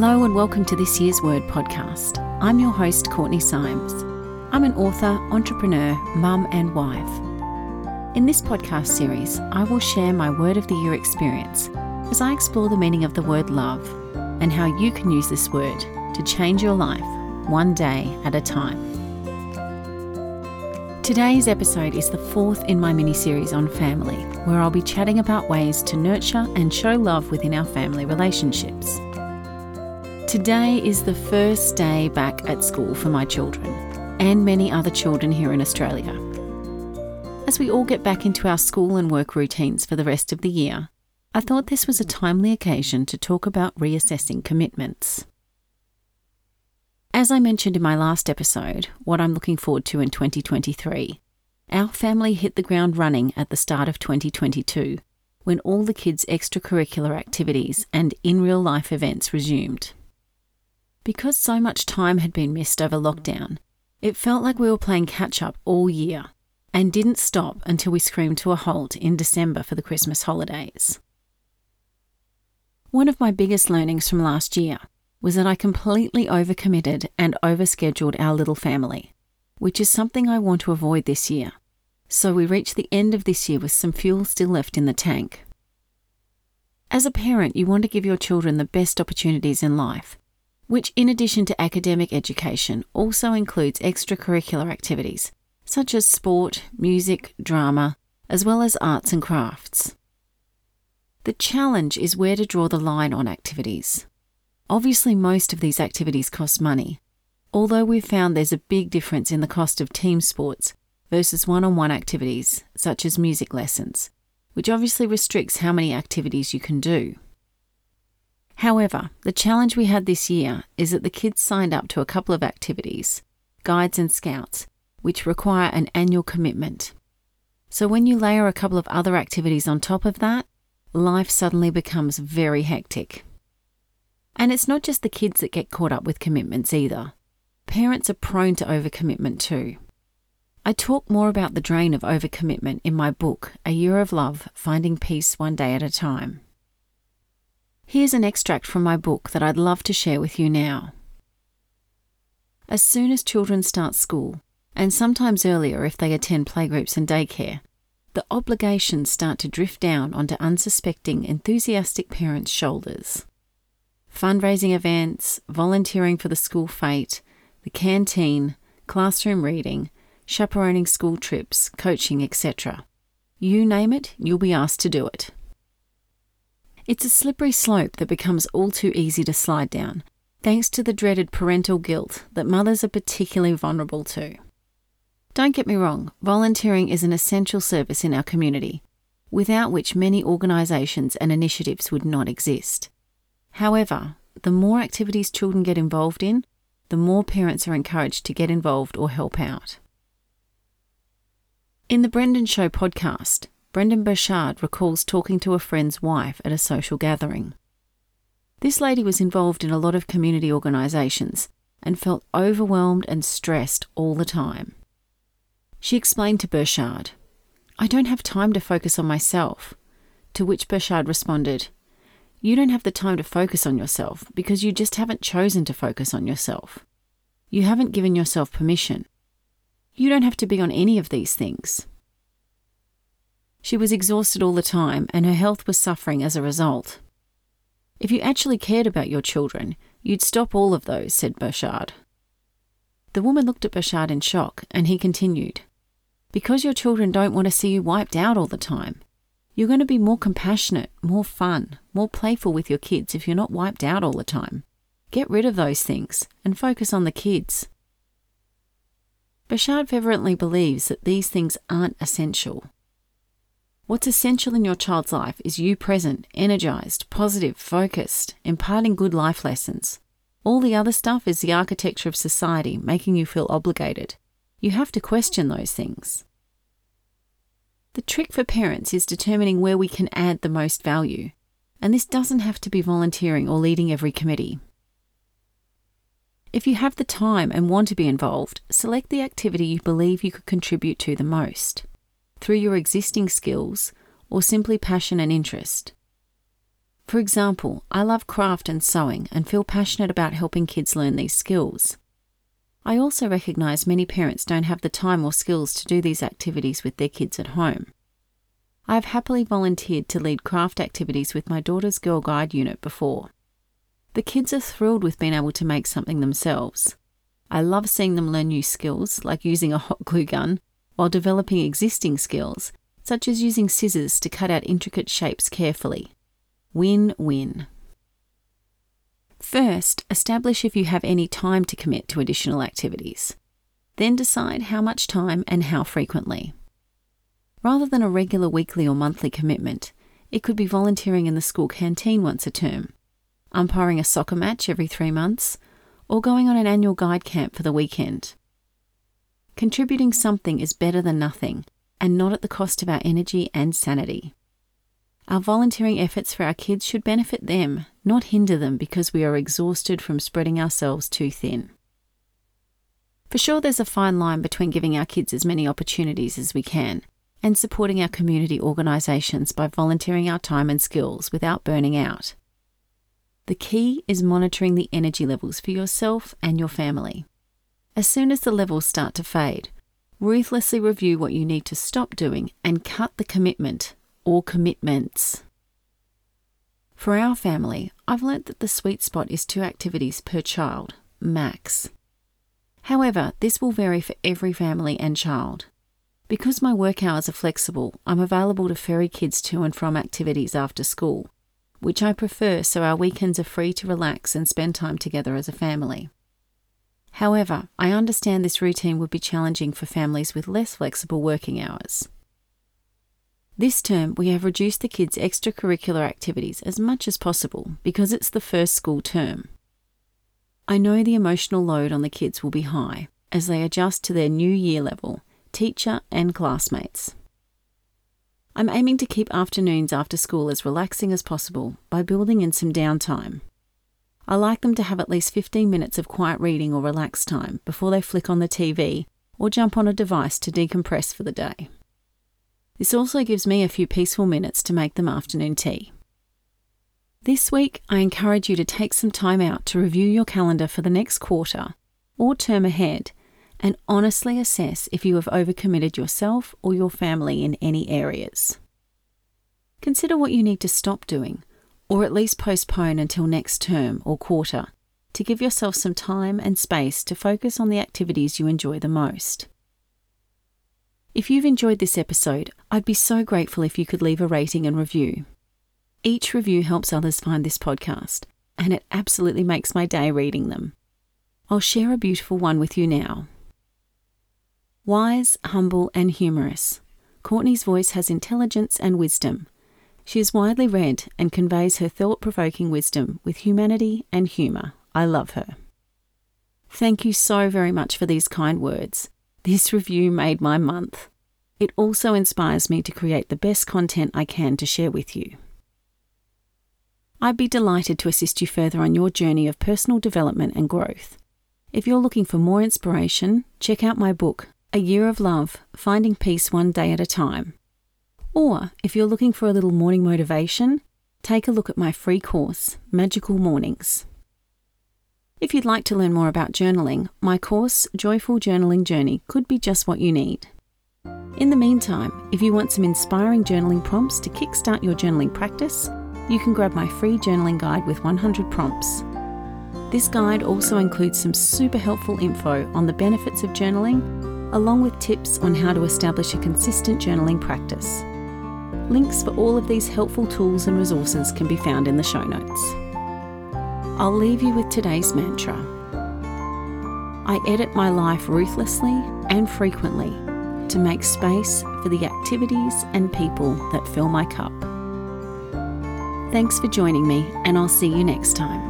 Hello and welcome to this year's Word podcast. I'm your host, Courtney Symes. I'm an author, entrepreneur, mum, and wife. In this podcast series, I will share my Word of the Year experience as I explore the meaning of the word love and how you can use this word to change your life one day at a time. Today's episode is the fourth in my mini series on family, where I'll be chatting about ways to nurture and show love within our family relationships. Today is the first day back at school for my children and many other children here in Australia. As we all get back into our school and work routines for the rest of the year, I thought this was a timely occasion to talk about reassessing commitments. As I mentioned in my last episode, what I'm looking forward to in 2023, our family hit the ground running at the start of 2022 when all the kids' extracurricular activities and in real life events resumed. Because so much time had been missed over lockdown, it felt like we were playing catch up all year and didn't stop until we screamed to a halt in December for the Christmas holidays. One of my biggest learnings from last year was that I completely overcommitted and overscheduled our little family, which is something I want to avoid this year. So we reach the end of this year with some fuel still left in the tank. As a parent, you want to give your children the best opportunities in life, which, in addition to academic education, also includes extracurricular activities such as sport, music, drama, as well as arts and crafts. The challenge is where to draw the line on activities. Obviously, most of these activities cost money, although we've found there's a big difference in the cost of team sports versus one on one activities, such as music lessons, which obviously restricts how many activities you can do. However, the challenge we had this year is that the kids signed up to a couple of activities, guides and scouts, which require an annual commitment. So when you layer a couple of other activities on top of that, life suddenly becomes very hectic. And it's not just the kids that get caught up with commitments either. Parents are prone to overcommitment too. I talk more about the drain of overcommitment in my book, A Year of Love Finding Peace One Day at a Time. Here's an extract from my book that I'd love to share with you now. As soon as children start school, and sometimes earlier if they attend playgroups and daycare, the obligations start to drift down onto unsuspecting, enthusiastic parents' shoulders. Fundraising events, volunteering for the school fete, the canteen, classroom reading, chaperoning school trips, coaching, etc. You name it, you'll be asked to do it. It's a slippery slope that becomes all too easy to slide down, thanks to the dreaded parental guilt that mothers are particularly vulnerable to. Don't get me wrong, volunteering is an essential service in our community, without which many organisations and initiatives would not exist. However, the more activities children get involved in, the more parents are encouraged to get involved or help out. In the Brendon Show podcast, Brendon Burchard recalls talking to a friend's wife at a social gathering. This lady was involved in a lot of community organisations and felt overwhelmed and stressed all the time. She explained to Burchard, I don't have time to focus on myself. To which Burchard responded, You don't have the time to focus on yourself because you just haven't chosen to focus on yourself. You haven't given yourself permission. You don't have to be on any of these things. She was exhausted all the time, and her health was suffering as a result. If you actually cared about your children, you'd stop all of those, said Burchard. The woman looked at Burchard in shock, and he continued, Because your children don't want to see you wiped out all the time. You're going to be more compassionate, more fun, more playful with your kids if you're not wiped out all the time. Get rid of those things and focus on the kids. Burchard fervently believes that these things aren't essential. What's essential in your child's life is you present, energized, positive, focused, imparting good life lessons. All the other stuff is the architecture of society making you feel obligated. You have to question those things. The trick for parents is determining where we can add the most value, and this doesn't have to be volunteering or leading every committee. If you have the time and want to be involved, select the activity you believe you could contribute to the most through your existing skills or simply passion and interest. For example, I love craft and sewing and feel passionate about helping kids learn these skills. I also recognise many parents don't have the time or skills to do these activities with their kids at home. I have happily volunteered to lead craft activities with my daughter's Girl Guide unit before. The kids are thrilled with being able to make something themselves. I love seeing them learn new skills, like using a hot glue gun, while developing existing skills, such as using scissors to cut out intricate shapes carefully. Win win. First, establish if you have any time to commit to additional activities. Then decide how much time and how frequently. Rather than a regular weekly or monthly commitment, it could be volunteering in the school canteen once a term, umpiring a soccer match every three months, or going on an annual guide camp for the weekend. Contributing something is better than nothing, and not at the cost of our energy and sanity. Our volunteering efforts for our kids should benefit them, not hinder them because we are exhausted from spreading ourselves too thin. For sure, there's a fine line between giving our kids as many opportunities as we can and supporting our community organisations by volunteering our time and skills without burning out. The key is monitoring the energy levels for yourself and your family. As soon as the levels start to fade, ruthlessly review what you need to stop doing and cut the commitment or commitments. For our family, I've learnt that the sweet spot is two activities per child, max. However, this will vary for every family and child. Because my work hours are flexible, I'm available to ferry kids to and from activities after school, which I prefer so our weekends are free to relax and spend time together as a family. However, I understand this routine would be challenging for families with less flexible working hours. This term, we have reduced the kids' extracurricular activities as much as possible because it's the first school term. I know the emotional load on the kids will be high as they adjust to their new year level teacher, and classmates. I'm aiming to keep afternoons after school as relaxing as possible by building in some downtime. I like them to have at least 15 minutes of quiet reading or relaxed time before they flick on the TV or jump on a device to decompress for the day. This also gives me a few peaceful minutes to make them afternoon tea. This week, I encourage you to take some time out to review your calendar for the next quarter or term ahead and honestly assess if you have overcommitted yourself or your family in any areas. Consider what you need to stop doing, or at least postpone until next term or quarter, to give yourself some time and space to focus on the activities you enjoy the most. If you've enjoyed this episode, I'd be so grateful if you could leave a rating and review. Each review helps others find this podcast, and it absolutely makes my day reading them. I'll share a beautiful one with you now. Wise, humble, and humorous, Courtney's voice has intelligence and wisdom. She is widely read and conveys her thought provoking wisdom with humanity and humour. I love her. Thank you so very much for these kind words. This review made my month. It also inspires me to create the best content I can to share with you. I'd be delighted to assist you further on your journey of personal development and growth. If you're looking for more inspiration, check out my book, a Year of Love Finding Peace One Day at a Time. Or, if you're looking for a little morning motivation, take a look at my free course, Magical Mornings. If you'd like to learn more about journaling, my course, Joyful Journaling Journey, could be just what you need. In the meantime, if you want some inspiring journaling prompts to kickstart your journaling practice, you can grab my free journaling guide with 100 prompts. This guide also includes some super helpful info on the benefits of journaling along with tips on how to establish a consistent journaling practice. Links for all of these helpful tools and resources can be found in the show notes. I'll leave you with today's mantra I edit my life ruthlessly and frequently to make space for the activities and people that fill my cup. Thanks for joining me, and I'll see you next time.